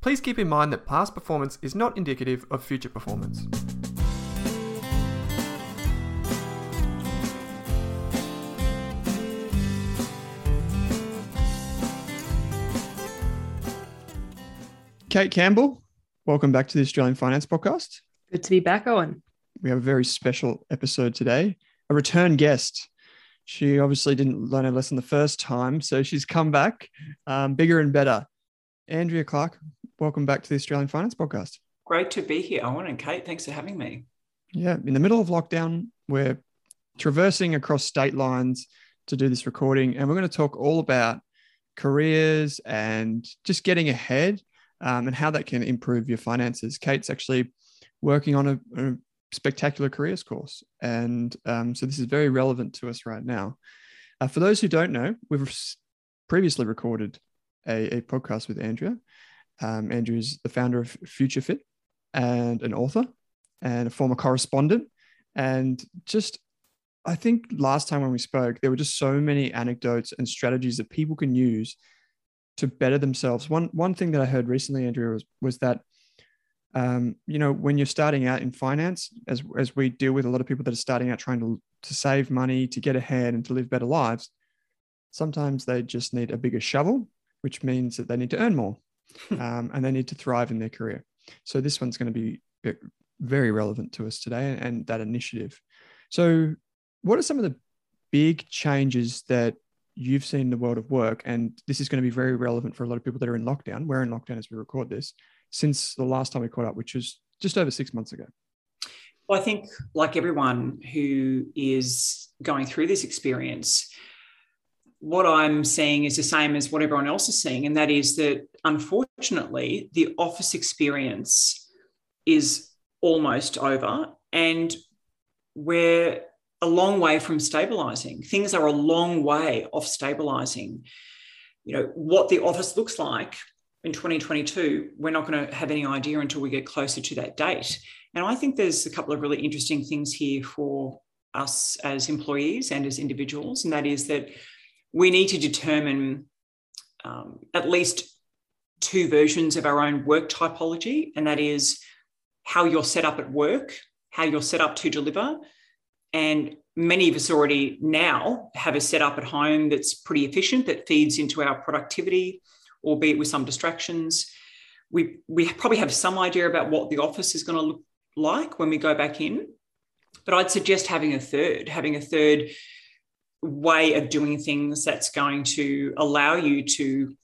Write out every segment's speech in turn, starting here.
please keep in mind that past performance is not indicative of future performance. Kate Campbell, welcome back to the Australian Finance Podcast. Good to be back, Owen. We have a very special episode today, a return guest. She obviously didn't learn her lesson the first time, so she's come back um, bigger and better. Andrea Clark, welcome back to the Australian Finance Podcast. Great to be here, Owen and Kate. Thanks for having me. Yeah, in the middle of lockdown, we're traversing across state lines to do this recording, and we're going to talk all about careers and just getting ahead um, and how that can improve your finances. Kate's actually working on a, a spectacular careers course. And um, so this is very relevant to us right now. Uh, for those who don't know, we've previously recorded a, a podcast with Andrea. Um, Andrea is the founder of Future Fit and an author and a former correspondent. And just, I think last time when we spoke, there were just so many anecdotes and strategies that people can use to better themselves. One one thing that I heard recently, Andrea, was was that um, you know when you're starting out in finance, as as we deal with a lot of people that are starting out trying to to save money, to get ahead, and to live better lives, sometimes they just need a bigger shovel, which means that they need to earn more, um, and they need to thrive in their career. So this one's going to be very relevant to us today, and that initiative. So, what are some of the big changes that you've seen in the world of work, and this is going to be very relevant for a lot of people that are in lockdown. We're in lockdown as we record this since the last time we caught up, which was just over six months ago. Well, I think, like everyone who is going through this experience, what I'm seeing is the same as what everyone else is seeing, and that is that unfortunately, the office experience is almost over, and we're a long way from stabilizing. Things are a long way off stabilizing. You know, what the office looks like in 2022, we're not going to have any idea until we get closer to that date. And I think there's a couple of really interesting things here for us as employees and as individuals, and that is that we need to determine um, at least two versions of our own work typology, and that is how you're set up at work, how you're set up to deliver, and many of us already now have a setup at home that's pretty efficient that feeds into our productivity, albeit with some distractions. We, we probably have some idea about what the office is going to look like when we go back in. But I'd suggest having a third, having a third way of doing things that's going to allow you to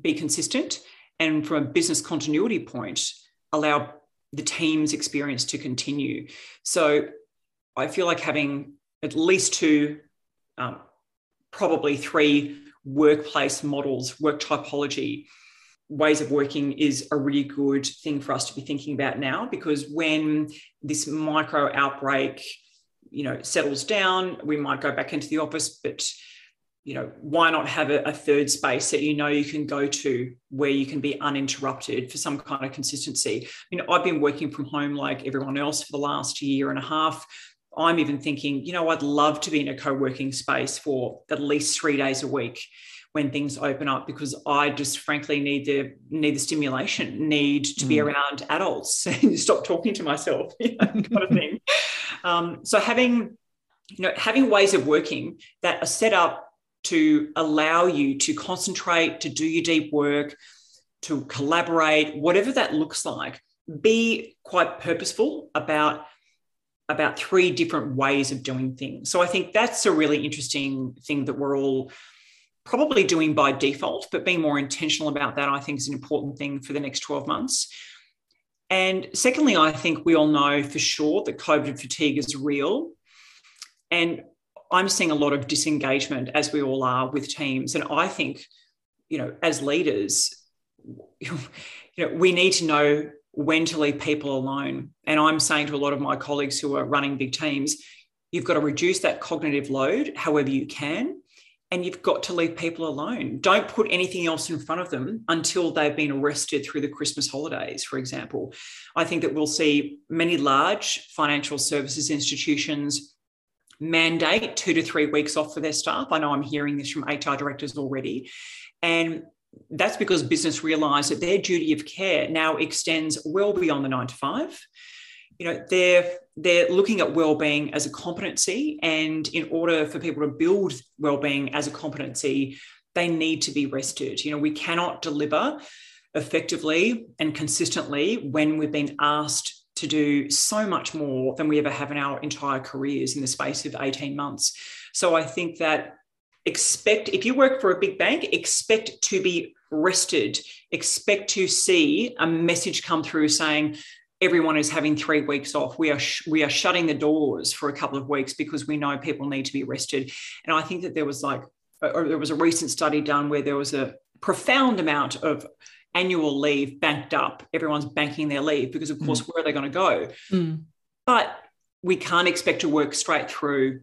be consistent and from a business continuity point, allow the team's experience to continue. So I feel like having at least two, um, probably three workplace models, work typology, ways of working is a really good thing for us to be thinking about now because when this micro outbreak you know settles down we might go back into the office but you know why not have a, a, third space that you know you can go to where you can be uninterrupted for some kind of consistency you know i've been working from home like everyone else for the last year and a half i'm even thinking you know i'd love to be in a co-working space for at least three days a week when things open up because I just frankly need the need the stimulation, need to mm. be around adults and stop talking to myself, you know, kind of thing. Um, so having you know having ways of working that are set up to allow you to concentrate, to do your deep work, to collaborate, whatever that looks like, be quite purposeful about about three different ways of doing things. So I think that's a really interesting thing that we're all probably doing by default, but being more intentional about that, I think, is an important thing for the next 12 months. And secondly, I think we all know for sure that COVID fatigue is real. And I'm seeing a lot of disengagement, as we all are, with teams. And I think, you know, as leaders, you know, we need to know when to leave people alone. And I'm saying to a lot of my colleagues who are running big teams, you've got to reduce that cognitive load however you can and you've got to leave people alone. Don't put anything else in front of them until they've been arrested through the Christmas holidays, for example. I think that we'll see many large financial services institutions mandate two to three weeks off for their staff. I know I'm hearing this from HR directors already. And that's because business realised that their duty of care now extends well beyond the nine to five you know they're they're looking at well-being as a competency and in order for people to build well-being as a competency they need to be rested. You know we cannot deliver effectively and consistently when we've been asked to do so much more than we ever have in our entire careers in the space of 18 months. So i think that expect if you work for a big bank expect to be rested. Expect to see a message come through saying everyone is having three weeks off. We are sh- we are shutting the doors for a couple of weeks because we know people need to be rested. And I think that there was like, or there was a recent study done where there was a profound amount of annual leave banked up. Everyone's banking their leave because, of course, mm. where are they going to go? Mm. But we can't expect to work straight through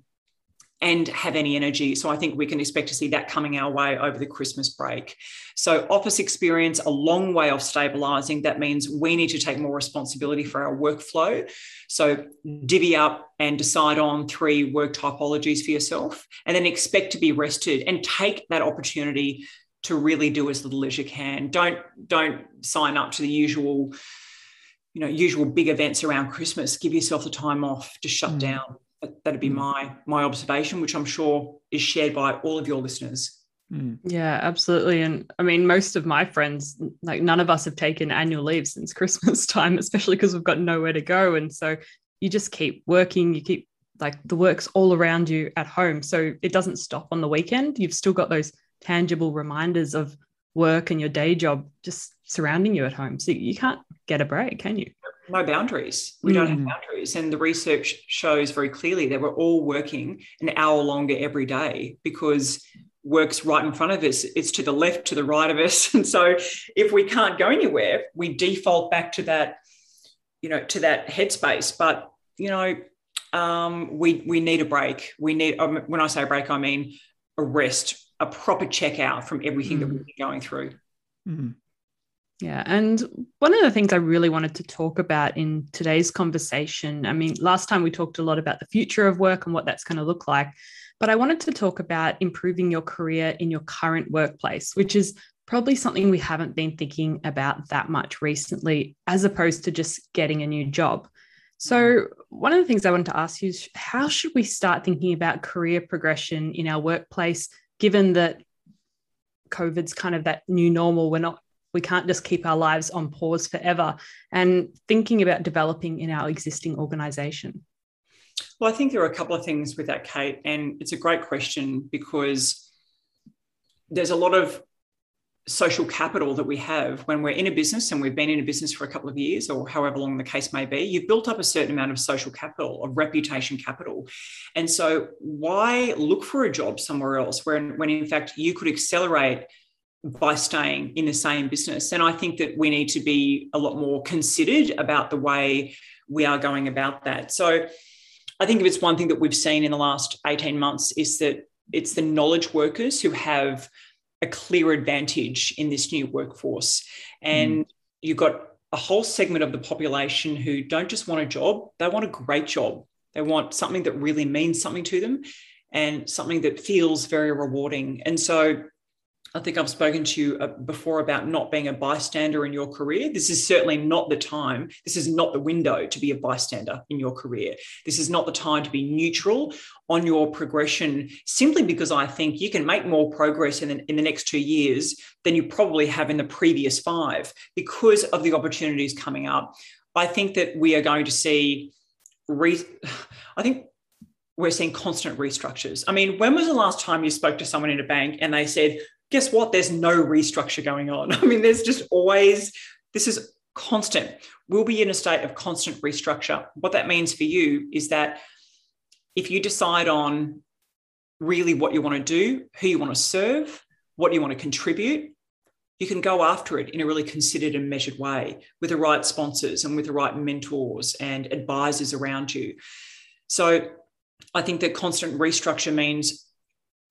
and have any energy. So I think we can expect to see that coming our way over the Christmas break. So office experience, a long way off stabilizing. That means we need to take more responsibility for our workflow. So divvy up and decide on three work typologies for yourself, and then expect to be rested and take that opportunity to really do as little as you can. Don't don't sign up to the usual you know usual big events around christmas give yourself the time off to shut mm. down that'd be mm. my my observation, which I'm sure is shared by all of your listeners. Mm. Yeah, absolutely. And I mean, most of my friends, like none of us have taken annual leave since Christmas time, especially because we've got nowhere to go. And so you just keep working, you keep like the work's all around you at home. So it doesn't stop on the weekend. You've still got those tangible reminders of work and your day job just surrounding you at home. So you can't get a break, can you? No boundaries. We mm. don't have mm. boundaries. And the research shows very clearly that we're all working an hour longer every day because work's right in front of us. It's to the left, to the right of us. And so if we can't go anywhere, we default back to that, you know, to that headspace. But, you know, um, we we need a break. We need um, when I say break, I mean a rest, a proper checkout from everything mm. that we've been going through. Mm. Yeah. And one of the things I really wanted to talk about in today's conversation, I mean, last time we talked a lot about the future of work and what that's going to look like, but I wanted to talk about improving your career in your current workplace, which is probably something we haven't been thinking about that much recently, as opposed to just getting a new job. So, mm-hmm. one of the things I wanted to ask you is how should we start thinking about career progression in our workplace, given that COVID's kind of that new normal? We're not we can't just keep our lives on pause forever and thinking about developing in our existing organization well i think there are a couple of things with that kate and it's a great question because there's a lot of social capital that we have when we're in a business and we've been in a business for a couple of years or however long the case may be, you've built up a certain amount of social capital, of reputation capital. And so, why look for a job somewhere else when, when in fact you could accelerate by staying in the same business? And I think that we need to be a lot more considered about the way we are going about that. So, I think if it's one thing that we've seen in the last 18 months is that it's the knowledge workers who have a clear advantage in this new workforce. And mm. you've got a whole segment of the population who don't just want a job, they want a great job. They want something that really means something to them and something that feels very rewarding. And so I think I've spoken to you uh, before about not being a bystander in your career. This is certainly not the time. This is not the window to be a bystander in your career. This is not the time to be neutral on your progression, simply because I think you can make more progress in the, in the next two years than you probably have in the previous five because of the opportunities coming up. I think that we are going to see, re- I think we're seeing constant restructures. I mean, when was the last time you spoke to someone in a bank and they said, guess what? There's no restructure going on. I mean, there's just always, this is constant. We'll be in a state of constant restructure. What that means for you is that if you decide on really what you want to do, who you want to serve, what you want to contribute, you can go after it in a really considered and measured way with the right sponsors and with the right mentors and advisors around you. So I think that constant restructure means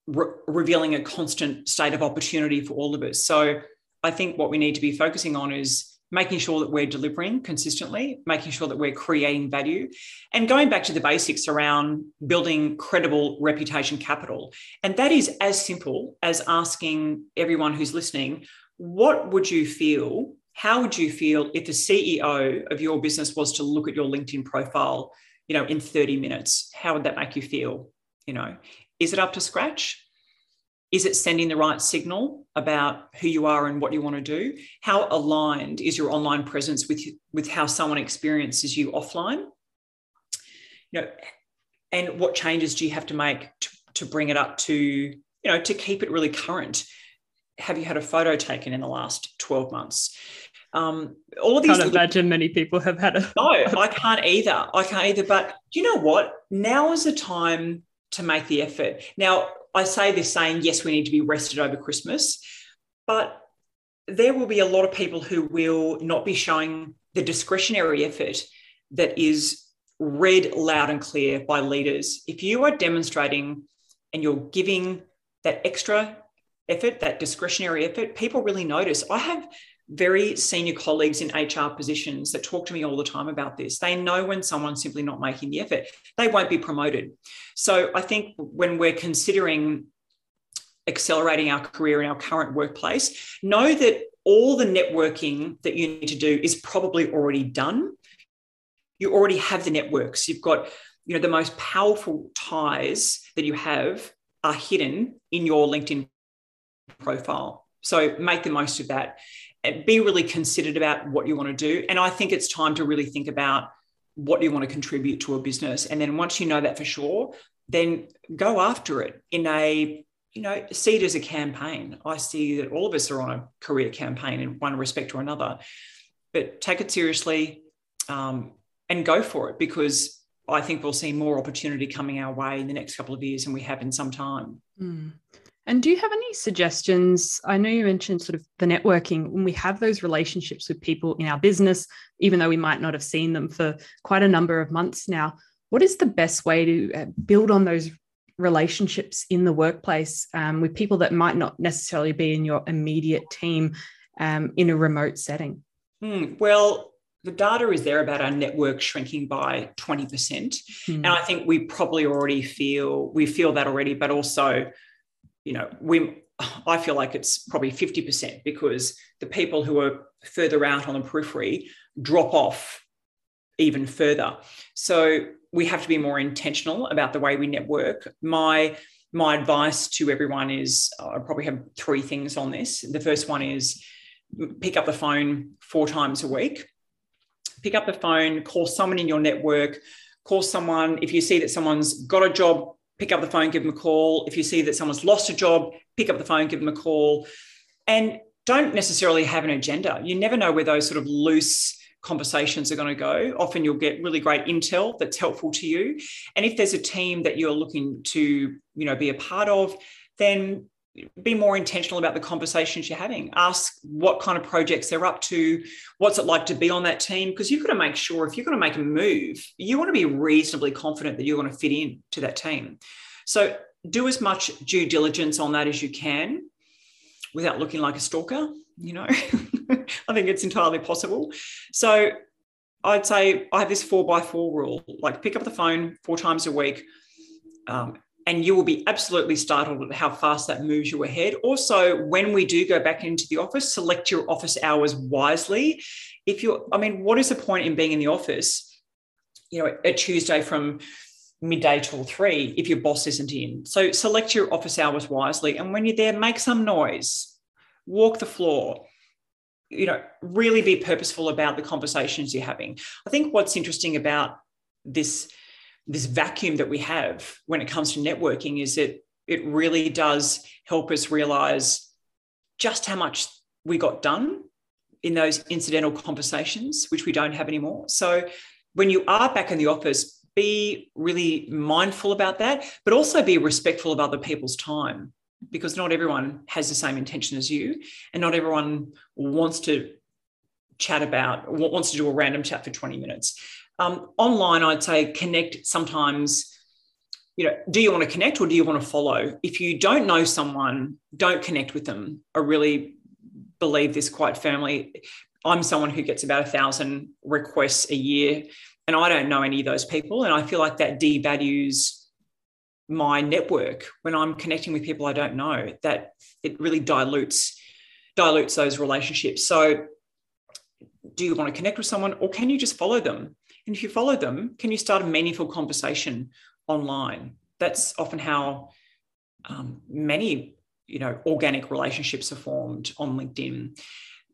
re- revealing a constant state of opportunity for all of us. So I think what we need to be focusing on is making sure that we're delivering consistently, making sure that we're creating value, and going back to the basics around building credible reputation capital. And that is as simple as asking everyone who's listening, what would you feel? How would you feel if the CEO of your business was to look at your LinkedIn profile, you know, in 30 minutes? How would that make you feel? You know, is it up to scratch? Is it sending the right signal about who you are and what you want to do? How aligned is your online presence with, with how someone experiences you offline? You know, and what changes do you have to make to, to bring it up to, you know, to keep it really current? Have you had a photo taken in the last 12 months? Um, all of these. I can't imagine many people have had a. no, I can't either. I can't either. But do you know what? Now is the time to make the effort. Now, I say this saying, yes, we need to be rested over Christmas, but there will be a lot of people who will not be showing the discretionary effort that is read loud and clear by leaders. If you are demonstrating and you're giving that extra effort, that discretionary effort, people really notice. I have very senior colleagues in HR positions that talk to me all the time about this. They know when someone's simply not making the effort, they won't be promoted. So I think when we're considering accelerating our career in our current workplace, know that all the networking that you need to do is probably already done. You already have the networks. You've got, you know, the most powerful ties that you have are hidden in your LinkedIn profile. So make the most of that be really considered about what you want to do. And I think it's time to really think about what you want to contribute to a business. And then once you know that for sure, then go after it in a, you know, see it as a campaign. I see that all of us are on a career campaign in one respect or another, but take it seriously um, and go for it because I think we'll see more opportunity coming our way in the next couple of years than we have in some time. Mm. And do you have any suggestions? I know you mentioned sort of the networking when we have those relationships with people in our business, even though we might not have seen them for quite a number of months now. What is the best way to uh, build on those relationships in the workplace um, with people that might not necessarily be in your immediate team um, in a remote setting? Hmm. Well, the data is there about our network shrinking by 20%. Hmm. And I think we probably already feel, we feel that already, but also you know, we I feel like it's probably 50% because the people who are further out on the periphery drop off even further. So we have to be more intentional about the way we network. My my advice to everyone is uh, I probably have three things on this. The first one is pick up the phone four times a week. Pick up the phone, call someone in your network, call someone if you see that someone's got a job pick up the phone, give them a call. If you see that someone's lost a job, pick up the phone, give them a call. And don't necessarily have an agenda. You never know where those sort of loose conversations are going to go. Often you'll get really great intel that's helpful to you. And if there's a team that you're looking to, you know, be a part of, then be more intentional about the conversations you're having. Ask what kind of projects they're up to, what's it like to be on that team, because you've got to make sure if you're going to make a move, you want to be reasonably confident that you're going to fit in to that team. So do as much due diligence on that as you can without looking like a stalker, you know. I think it's entirely possible. So I'd say I have this four by four rule like pick up the phone four times a week. Um, and you will be absolutely startled at how fast that moves you ahead. Also, when we do go back into the office, select your office hours wisely. If you're, I mean, what is the point in being in the office, you know, a Tuesday from midday till three if your boss isn't in? So select your office hours wisely. And when you're there, make some noise, walk the floor, you know, really be purposeful about the conversations you're having. I think what's interesting about this this vacuum that we have when it comes to networking is that it really does help us realize just how much we got done in those incidental conversations, which we don't have anymore. So when you are back in the office, be really mindful about that, but also be respectful of other people's time because not everyone has the same intention as you, and not everyone wants to chat about, wants to do a random chat for 20 minutes. Um, online, I'd say connect sometimes. You know, do you want to connect or do you want to follow? If you don't know someone, don't connect with them. I really believe this quite firmly. I'm someone who gets about a thousand requests a year, and I don't know any of those people. And I feel like that devalues my network when I'm connecting with people I don't know. That it really dilutes dilutes those relationships. So, do you want to connect with someone, or can you just follow them? And if you follow them, can you start a meaningful conversation online? That's often how um, many, you know, organic relationships are formed on LinkedIn.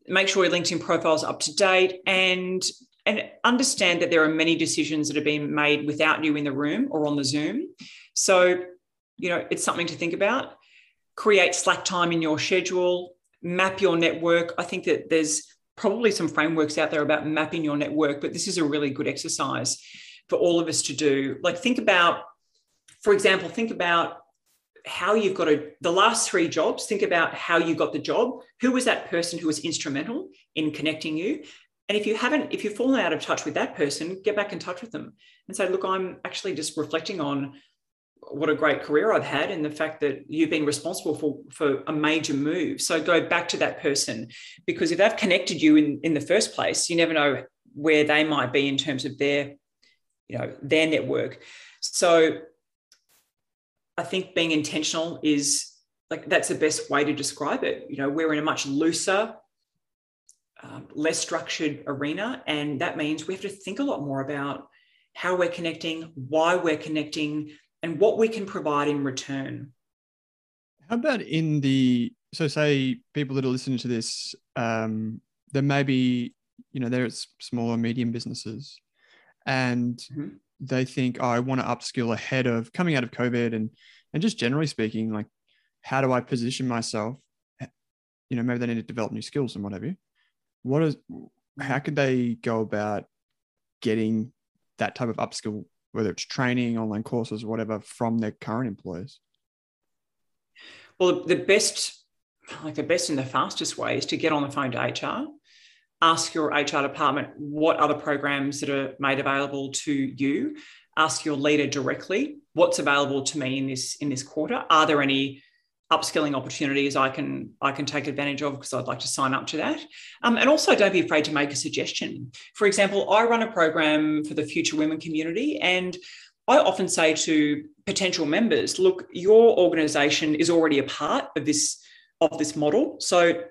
Make sure your LinkedIn profile is up to date and and understand that there are many decisions that are being made without you in the room or on the Zoom. So, you know, it's something to think about. Create slack time in your schedule, map your network. I think that there's probably some frameworks out there about mapping your network, but this is a really good exercise for all of us to do. Like, think about, for example, think about how you've got a, the last three jobs, think about how you got the job. Who was that person who was instrumental in connecting you? And if you haven't, if you've fallen out of touch with that person, get back in touch with them and say, look, I'm actually just reflecting on what a great career I've had and the fact that you've been responsible for, for a major move. So go back to that person because if they've connected you in, in the first place, you never know where they might be in terms of their, you know, their network. So I think being intentional is like that's the best way to describe it. You know, we're in a much looser, um, less structured arena, and that means we have to think a lot more about how we're connecting, why we're connecting, and what we can provide in return. How about in the so say people that are listening to this, um, there may be you know they're small or medium businesses, and mm-hmm. they think oh, I want to upskill ahead of coming out of COVID and and just generally speaking, like how do I position myself? You know, maybe they need to develop new skills and whatever. What is how could they go about getting that type of upskill whether it's training, online courses, whatever, from their current employers? Well, the best, like the best and the fastest way is to get on the phone to HR, ask your HR department what other programs that are made available to you, ask your leader directly what's available to me in this in this quarter. Are there any upskilling opportunities I can I can take advantage of because I'd like to sign up to that. Um, and also, don't be afraid to make a suggestion. For example, I run a program for the Future Women community, and I often say to potential members, "Look, your organisation is already a part of this of this model, so."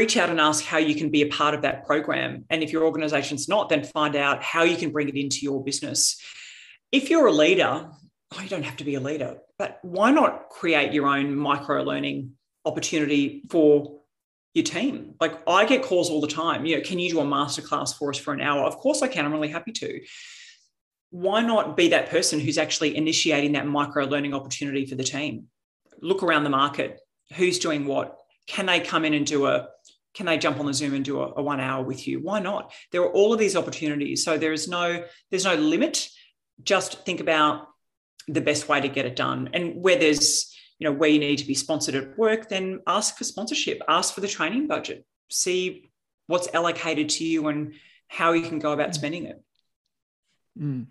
Reach out and ask how you can be a part of that program. And if your organization's not, then find out how you can bring it into your business. If you're a leader, oh, you don't have to be a leader, but why not create your own micro learning opportunity for your team? Like I get calls all the time, you know, can you do a masterclass for us for an hour? Of course I can. I'm really happy to. Why not be that person who's actually initiating that micro learning opportunity for the team? Look around the market. Who's doing what? can they come in and do a can they jump on the zoom and do a, a one hour with you why not there are all of these opportunities so there is no there's no limit just think about the best way to get it done and where there's you know where you need to be sponsored at work then ask for sponsorship ask for the training budget see what's allocated to you and how you can go about spending it Mm.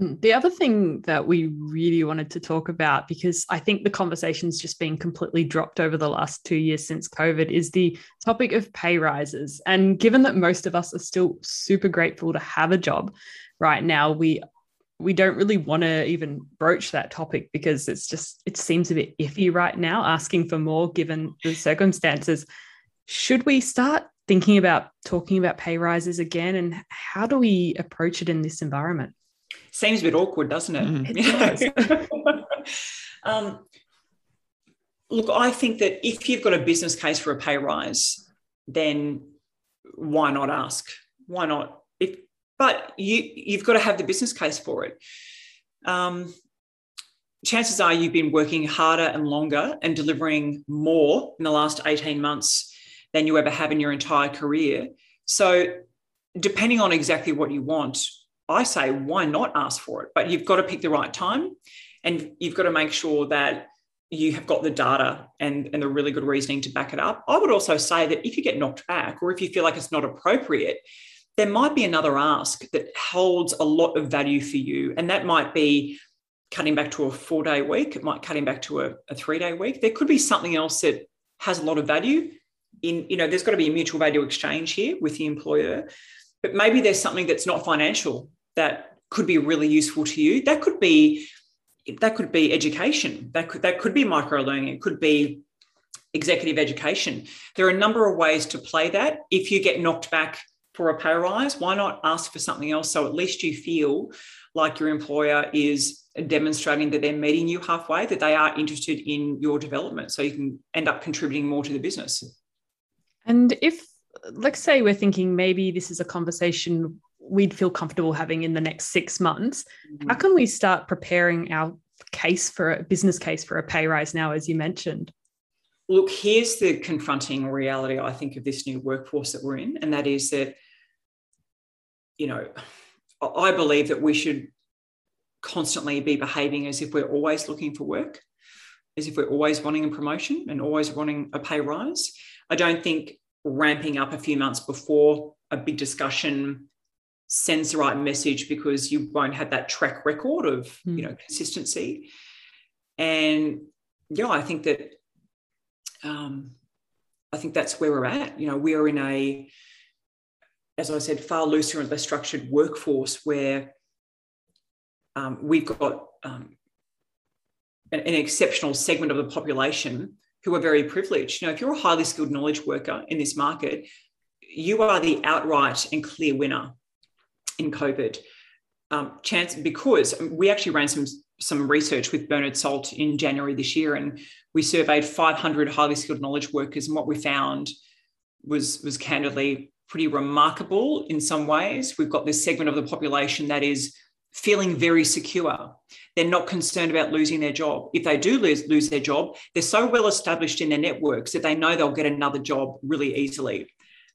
Mm. The other thing that we really wanted to talk about, because I think the conversation's just been completely dropped over the last two years since COVID, is the topic of pay rises. And given that most of us are still super grateful to have a job right now, we we don't really want to even broach that topic because it's just it seems a bit iffy right now asking for more given the circumstances. Should we start thinking about talking about pay rises again and how do we approach it in this environment? Seems a bit awkward doesn't it, mm. it um, look i think that if you've got a business case for a pay rise then why not ask? Why not but you you've got to have the business case for it um, chances are you've been working harder and longer and delivering more in the last 18 months than you ever have in your entire career. So, depending on exactly what you want, I say, why not ask for it? But you've got to pick the right time and you've got to make sure that you have got the data and, and the really good reasoning to back it up. I would also say that if you get knocked back or if you feel like it's not appropriate, there might be another ask that holds a lot of value for you. And that might be cutting back to a four day week, it might cutting back to a, a three day week. There could be something else that has a lot of value in you know there's got to be a mutual value exchange here with the employer but maybe there's something that's not financial that could be really useful to you. That could be that could be education. That could that could be micro learning it could be executive education. There are a number of ways to play that. If you get knocked back for a pay rise why not ask for something else so at least you feel like your employer is demonstrating that they're meeting you halfway that they are interested in your development so you can end up contributing more to the business and if, let's say, we're thinking maybe this is a conversation we'd feel comfortable having in the next six months, mm-hmm. how can we start preparing our case for a business case for a pay rise now, as you mentioned? Look, here's the confronting reality, I think, of this new workforce that we're in, and that is that, you know, I believe that we should constantly be behaving as if we're always looking for work, as if we're always wanting a promotion and always wanting a pay rise. I don't think ramping up a few months before a big discussion sends the right message because you won't have that track record of mm. you know consistency and yeah i think that um, i think that's where we're at you know we are in a as i said far looser and less structured workforce where um, we've got um, an, an exceptional segment of the population who are very privileged. You know, if you're a highly skilled knowledge worker in this market, you are the outright and clear winner in COVID. Um, chance because we actually ran some some research with Bernard Salt in January this year, and we surveyed 500 highly skilled knowledge workers, and what we found was was candidly pretty remarkable in some ways. We've got this segment of the population that is feeling very secure. They're not concerned about losing their job. If they do lose, lose their job, they're so well established in their networks that they know they'll get another job really easily.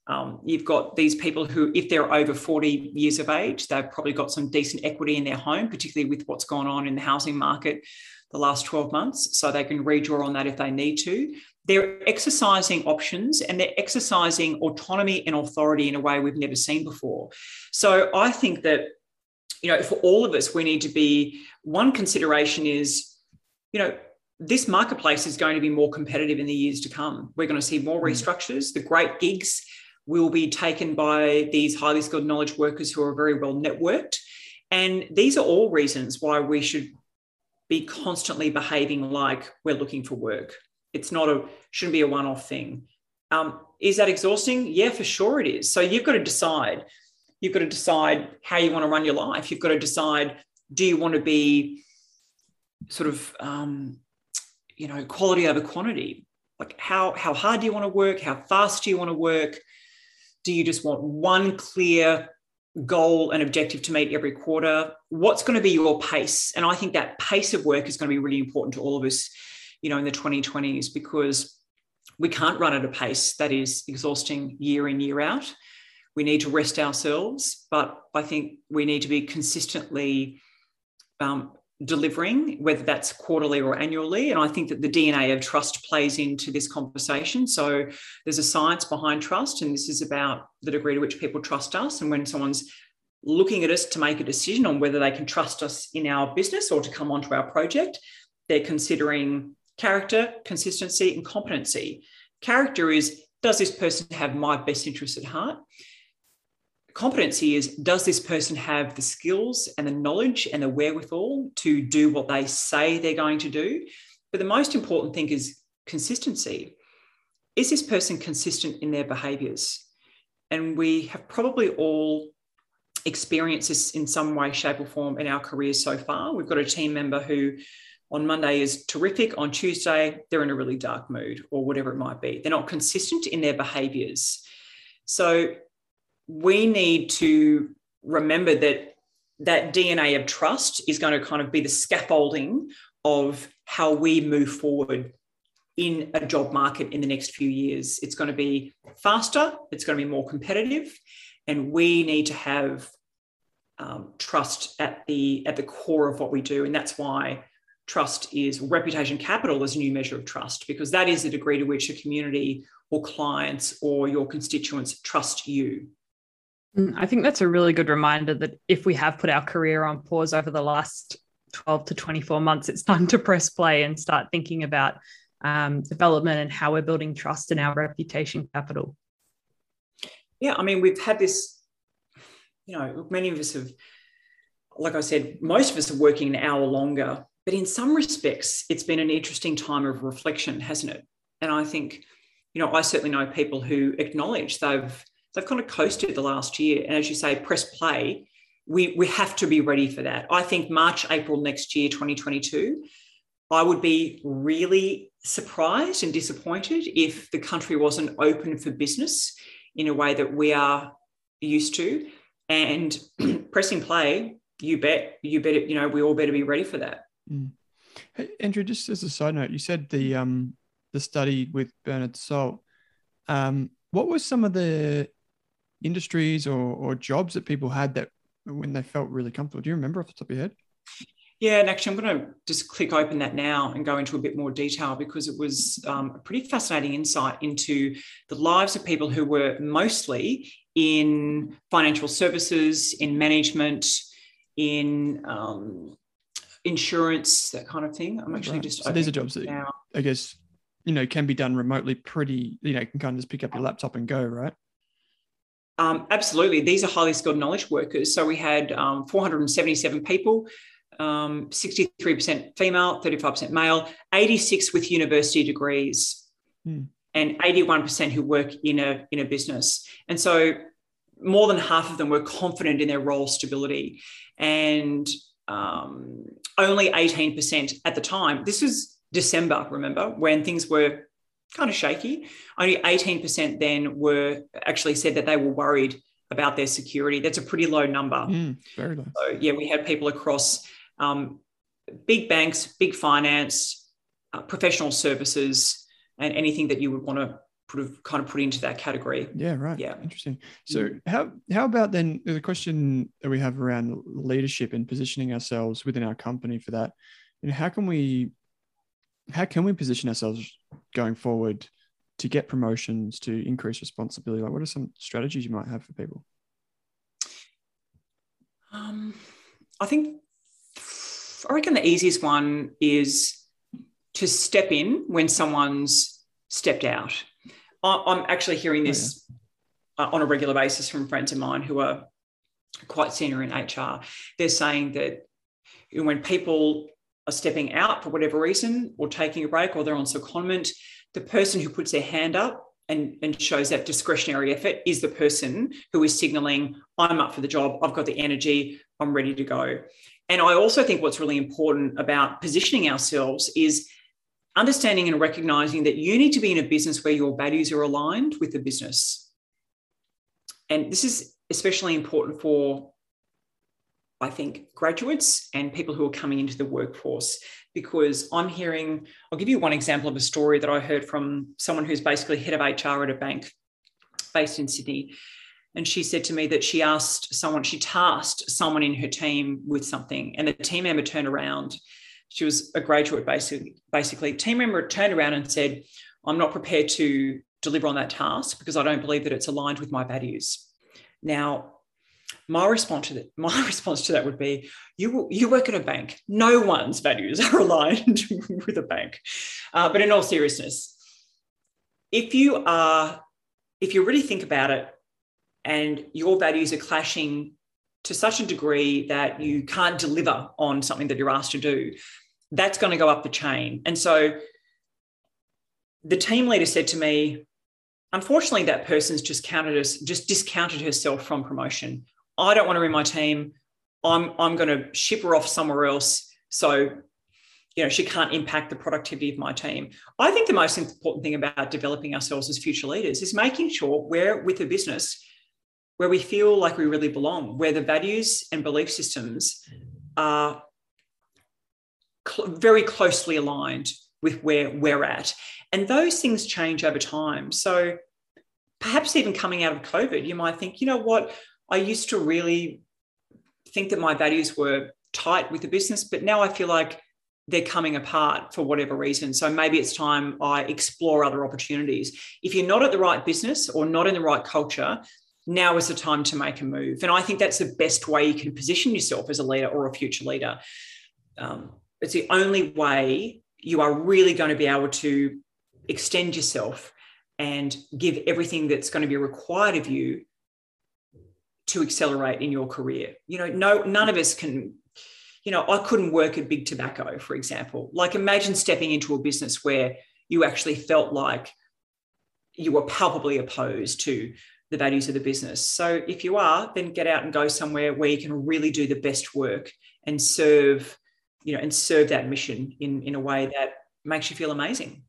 Um, you've got these people who, if they're over 40 years of age, they've probably got some decent equity in their home, particularly with what's gone on in the housing market the last 12 months. So they can redraw on that if they need to. They're exercising options and they're exercising autonomy and authority in a way we've never seen before. So I think that you know, for all of us, we need to be one consideration is, you know, this marketplace is going to be more competitive in the years to come. We're going to see more hmm. restructures. The great gigs will be taken by these highly skilled knowledge workers who are very well networked. And these are all reasons why we should be constantly behaving like we're looking for work. It's not a, shouldn't be a one off thing. Um, is that exhausting? Yeah, for sure it is. So you've got to decide you've got to decide how you want to run your life. You've got to decide do you want to be sort of, um, you know, quality over quantity? Like how, how hard do you want to work? How fast do you want to work? Do you just want one clear goal and objective to meet every quarter? What's going to be your pace? And I think that pace of work is going to be really important to all of us, you know, in the 2020s because we can't run at a pace that is exhausting year in, year out. We need to rest ourselves, but I think we need to be consistently um, delivering, whether that's quarterly or annually. And I think that the DNA of trust plays into this conversation. So there's a science behind trust, and this is about the degree to which people trust us. And when someone's looking at us to make a decision on whether they can trust us in our business or to come onto our project, they're considering character, consistency, and competency. Character is does this person have my best interests at heart? Competency is does this person have the skills and the knowledge and the wherewithal to do what they say they're going to do? But the most important thing is consistency. Is this person consistent in their behaviors? And we have probably all experienced this in some way, shape, or form in our careers so far. We've got a team member who on Monday is terrific. On Tuesday, they're in a really dark mood or whatever it might be. They're not consistent in their behaviors. So we need to remember that that DNA of trust is going to kind of be the scaffolding of how we move forward in a job market in the next few years. It's going to be faster, it's going to be more competitive, and we need to have um, trust at the at the core of what we do, and that's why trust is reputation capital as a new measure of trust because that is the degree to which a community or clients or your constituents trust you. Mm, I think that's a really good reminder that if we have put our career on pause over the last 12 to 24 months, it's time to press play and start thinking about um, development and how we're building trust in our reputation capital. Yeah, I mean, we've had this, you know, many of us have, like I said, most of us are working an hour longer but in some respects, it's been an interesting time of reflection, hasn't it? And I think, you know, I certainly know people who acknowledge they've they've kind of coasted the last year. And as you say, press play. We we have to be ready for that. I think March, April next year, 2022, I would be really surprised and disappointed if the country wasn't open for business in a way that we are used to. And pressing play, you bet, you bet, you know, we all better be ready for that. Mm. Hey, Andrea, just as a side note, you said the um the study with Bernard Salt. Um, what were some of the industries or, or jobs that people had that when they felt really comfortable? Do you remember off the top of your head? Yeah, and actually, I'm going to just click open that now and go into a bit more detail because it was um, a pretty fascinating insight into the lives of people who were mostly in financial services, in management, in um, insurance, that kind of thing. I'm actually right. just so these are jobs that now. I guess you know can be done remotely. Pretty you know can kind of just pick up your laptop and go right. Um, absolutely, these are highly skilled knowledge workers. So we had um, 477 people. Um, 63% female, 35% male, 86 with university degrees, hmm. and 81% who work in a in a business. And so more than half of them were confident in their role stability. And um, only 18% at the time. This was December, remember, when things were kind of shaky. Only 18% then were actually said that they were worried about their security. That's a pretty low number. Mm, very low. So, yeah, we had people across um, big banks, big finance, uh, professional services, and anything that you would want to kind of put into that category. Yeah, right. Yeah, interesting. So mm. how how about then the question that we have around leadership and positioning ourselves within our company for that? and how can we how can we position ourselves going forward to get promotions to increase responsibility? Like, what are some strategies you might have for people? Um, I think I reckon the easiest one is to step in when someone's stepped out I'm actually hearing oh, this oh, yeah. on a regular basis from friends of mine who are quite senior in HR. They're saying that when people are stepping out for whatever reason or taking a break or they're on secondment, the person who puts their hand up and, and shows that discretionary effort is the person who is signaling, I'm up for the job, I've got the energy, I'm ready to go. And I also think what's really important about positioning ourselves is understanding and recognizing that you need to be in a business where your values are aligned with the business. And this is especially important for, I think, graduates and people who are coming into the workforce. Because I'm hearing, I'll give you one example of a story that I heard from someone who's basically head of HR at a bank based in Sydney. And she said to me that she asked someone, she tasked someone in her team with something, and the team member turned around. She was a graduate, basically. Basically, team member turned around and said, "I'm not prepared to deliver on that task because I don't believe that it's aligned with my values." Now, my response to that, my response to that would be, you you work at a bank. No one's values are aligned with a bank. Uh, but in all seriousness, if you are, if you really think about it, and your values are clashing to such a degree that you can't deliver on something that you're asked to do, that's going to go up the chain. And so, the team leader said to me, unfortunately, that person's just counted us, just discounted herself from promotion. I don't want her in my team. I'm, I'm going to ship her off somewhere else. So, you know, she can't impact the productivity of my team. I think the most important thing about developing ourselves as future leaders is making sure we're with a business where we feel like we really belong, where the values and belief systems are cl- very closely aligned with where we're at. And those things change over time. So perhaps even coming out of COVID, you might think, you know what, I used to really think that my values were tight with the business, but now I feel like they're coming apart for whatever reason. So maybe it's time I explore other opportunities. If you're not at the right business or not in the right culture, now is the time to make a move. And I think that's the best way you can position yourself as a leader or a future leader. Um, it's the only way you are really going to be able to extend yourself and give everything that's going to be required of you to accelerate in your career. You know, no, none of us can, you know, I couldn't work at big tobacco, for example. Like imagine stepping into a business where you actually felt like you were palpably opposed to the values of the business. So if you are, then get out and go somewhere where you can really do the best work and serve, you know, and serve that mission in, in a way that makes you feel amazing.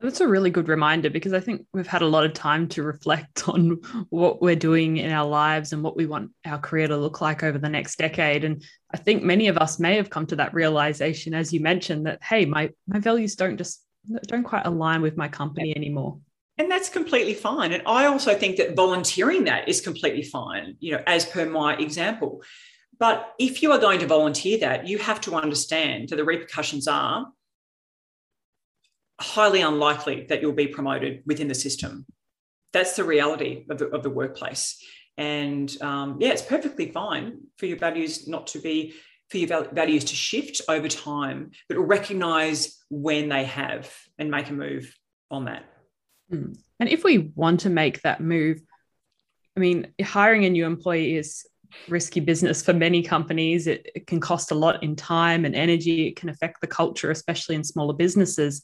That's a really good reminder because I think we've had a lot of time to reflect on what we're doing in our lives and what we want our career to look like over the next decade. And I think many of us may have come to that realization, as you mentioned, that hey, my my values don't just don't quite align with my company anymore. And that's completely fine. And I also think that volunteering that is completely fine, you know, as per my example. But if you are going to volunteer that, you have to understand that the repercussions are highly unlikely that you'll be promoted within the system. That's the reality of the, of the workplace. And um, yeah, it's perfectly fine for your values not to be, for your values to shift over time, but recognize when they have and make a move on that. Hmm. And if we want to make that move, I mean, hiring a new employee is risky business for many companies. It, it, can cost a lot in time and energy. It can affect the culture, especially in smaller businesses.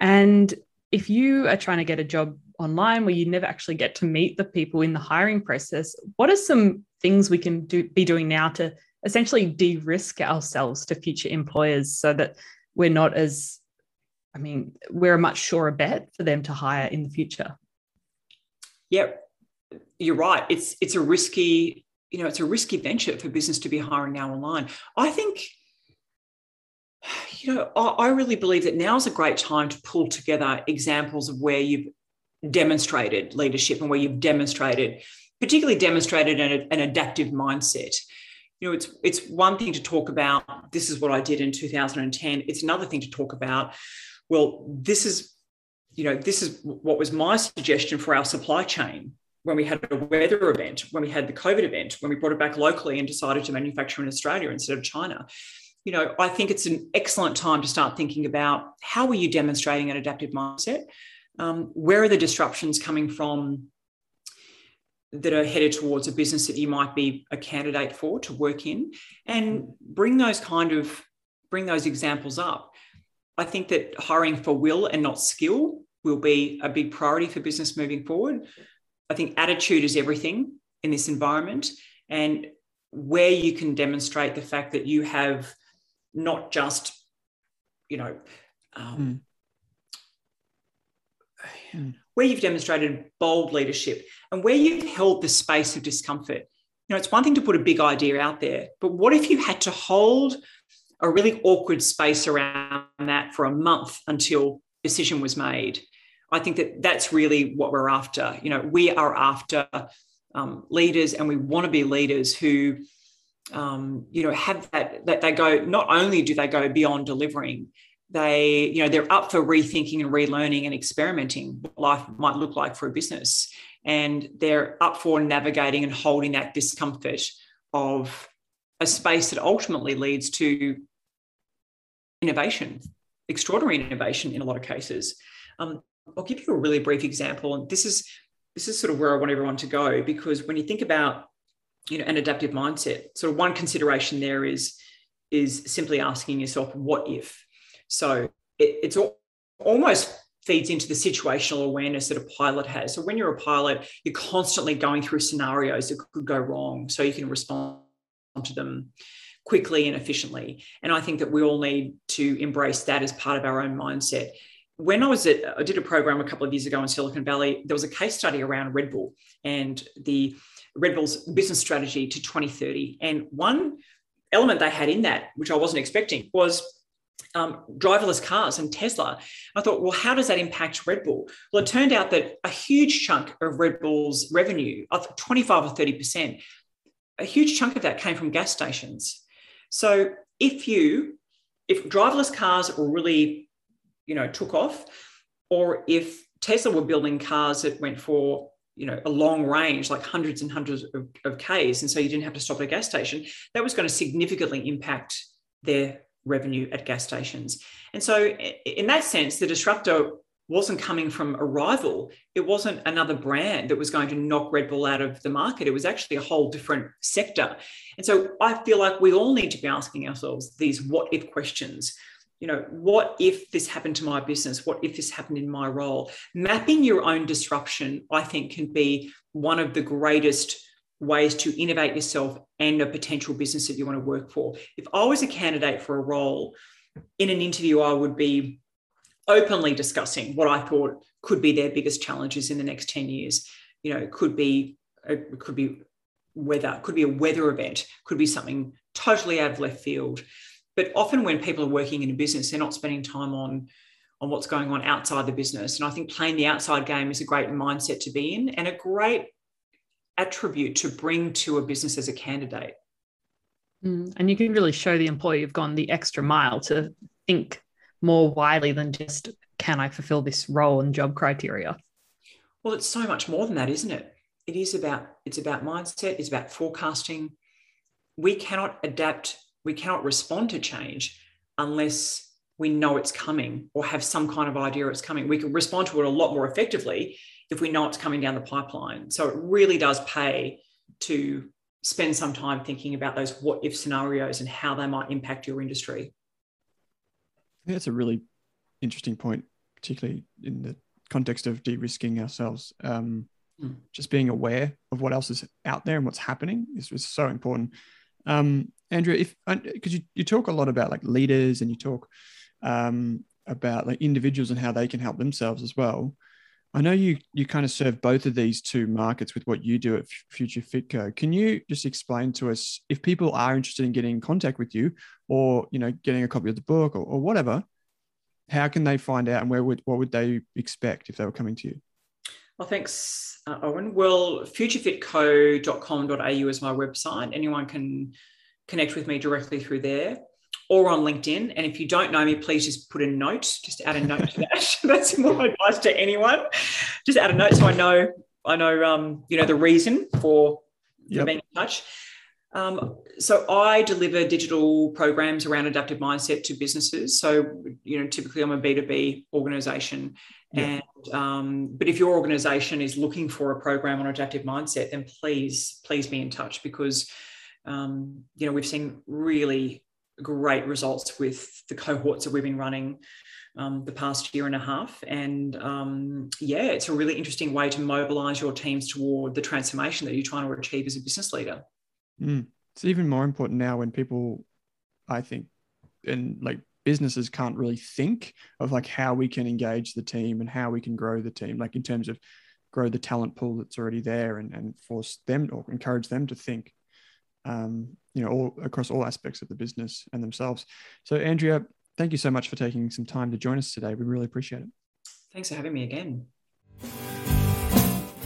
And if you are trying to get a job online where you never actually get to meet the people in the hiring process, what are some things we can do, be doing now to essentially de risk ourselves to future employers so that we're not as, I mean, we're a much surer bet for them to hire in the future? Yeah, you're right. It's it's a risky, you know, it's a risky venture for business to be hiring now online. I think you know, I really believe that now is a great time to pull together examples of where you've demonstrated leadership and where you've demonstrated, particularly demonstrated an, an adaptive mindset. You know, it's it's one thing to talk about this is what I did in 2010. It's another thing to talk about, well, this is, you know, this is what was my suggestion for our supply chain when we had a weather event, when we had the COVID event, when we brought it back locally and decided to manufacture in Australia instead of China you know, I think it's an excellent time to start thinking about how are you demonstrating an adaptive mindset? Um, where are the disruptions coming from that are headed towards a business that you might be a candidate for to work in, and bring those kind of bring those examples up. I think that hiring for will and not skill will be a big priority for business moving forward. I think attitude is everything in this environment, and where you can demonstrate the fact that you have not just, you know, um, mm. where you've demonstrated bold leadership and where you've held the space of discomfort. You know, it's one thing to put a big idea out there, but what if you had to hold a really awkward space around that for a month until decision was made? I think that that's really what we're after. You know, we are after um, leaders, and we want to be leaders who, um, you know, have that that they go. Not only do they go beyond delivering, they you know they're up for rethinking and relearning and experimenting what life might look like for a business and they're up for navigating and holding that discomfort of a space that ultimately leads to innovation extraordinary innovation in a lot of cases um, i'll give you a really brief example and this is this is sort of where i want everyone to go because when you think about you know an adaptive mindset sort of one consideration there is is simply asking yourself what if so it, it's all, almost feeds into the situational awareness that a pilot has. So when you're a pilot, you're constantly going through scenarios that could go wrong so you can respond to them quickly and efficiently. And I think that we all need to embrace that as part of our own mindset. When I was at, I did a program a couple of years ago in Silicon Valley, there was a case study around Red Bull and the Red Bull's business strategy to 2030. And one element they had in that, which I wasn't expecting, was um, driverless cars and Tesla. I thought, well, how does that impact Red Bull? Well, it turned out that a huge chunk of Red Bull's revenue, 25 or 30%, a huge chunk of that came from gas stations. So if you, if driverless cars are really, you know, took off, or if Tesla were building cars that went for you know a long range like hundreds and hundreds of, of k's and so you didn't have to stop at a gas station that was going to significantly impact their revenue at gas stations. And so, in that sense, the disruptor wasn't coming from a rival. It wasn't another brand that was going to knock Red Bull out of the market. It was actually a whole different sector. And so, I feel like we all need to be asking ourselves these what if questions. You know, what if this happened to my business? What if this happened in my role? Mapping your own disruption, I think, can be one of the greatest ways to innovate yourself and a potential business that you want to work for. If I was a candidate for a role in an interview, I would be openly discussing what I thought could be their biggest challenges in the next 10 years. You know, it could be it could be weather, could be a weather event, could be something totally out of left field. But often when people are working in a business, they're not spending time on on what's going on outside the business. And I think playing the outside game is a great mindset to be in and a great attribute to bring to a business as a candidate. Mm, and you can really show the employee you've gone the extra mile to think more widely than just can I fulfill this role and job criteria? Well, it's so much more than that, isn't it? It is about it's about mindset, it's about forecasting. We cannot adapt, we cannot respond to change unless we know it's coming or have some kind of idea it's coming. We can respond to it a lot more effectively if we know it's coming down the pipeline. So it really does pay to spend some time thinking about those what if scenarios and how they might impact your industry. That's a really interesting point, particularly in the context of de-risking ourselves. Um, mm. Just being aware of what else is out there and what's happening is, is so important. Um, Andrea, if because you, you talk a lot about like leaders and you talk um, about like individuals and how they can help themselves as well. I know you you kind of serve both of these two markets with what you do at Future Fitco. Can you just explain to us if people are interested in getting in contact with you, or you know, getting a copy of the book or, or whatever? How can they find out, and where would what would they expect if they were coming to you? Well, thanks, uh, Owen. Well, futurefitco.com.au is my website. Anyone can connect with me directly through there or on LinkedIn. And if you don't know me, please just put a note, just add a note to that. That's my advice to anyone. Just add a note so I know I know um, you know the reason for, yep. being in touch. Um, so I deliver digital programs around adaptive mindset to businesses. So you know, typically I'm a B2B organization. And um, but if your organization is looking for a program on adaptive mindset, then please, please be in touch because um, you know we've seen really great results with the cohorts that we've been running um, the past year and a half. And um, yeah, it's a really interesting way to mobilize your teams toward the transformation that you're trying to achieve as a business leader. Mm. It's even more important now when people, I think, and like businesses can't really think of like how we can engage the team and how we can grow the team, like in terms of grow the talent pool that's already there and, and force them or encourage them to think um, you know, all across all aspects of the business and themselves. So, Andrea, thank you so much for taking some time to join us today. We really appreciate it. Thanks for having me again.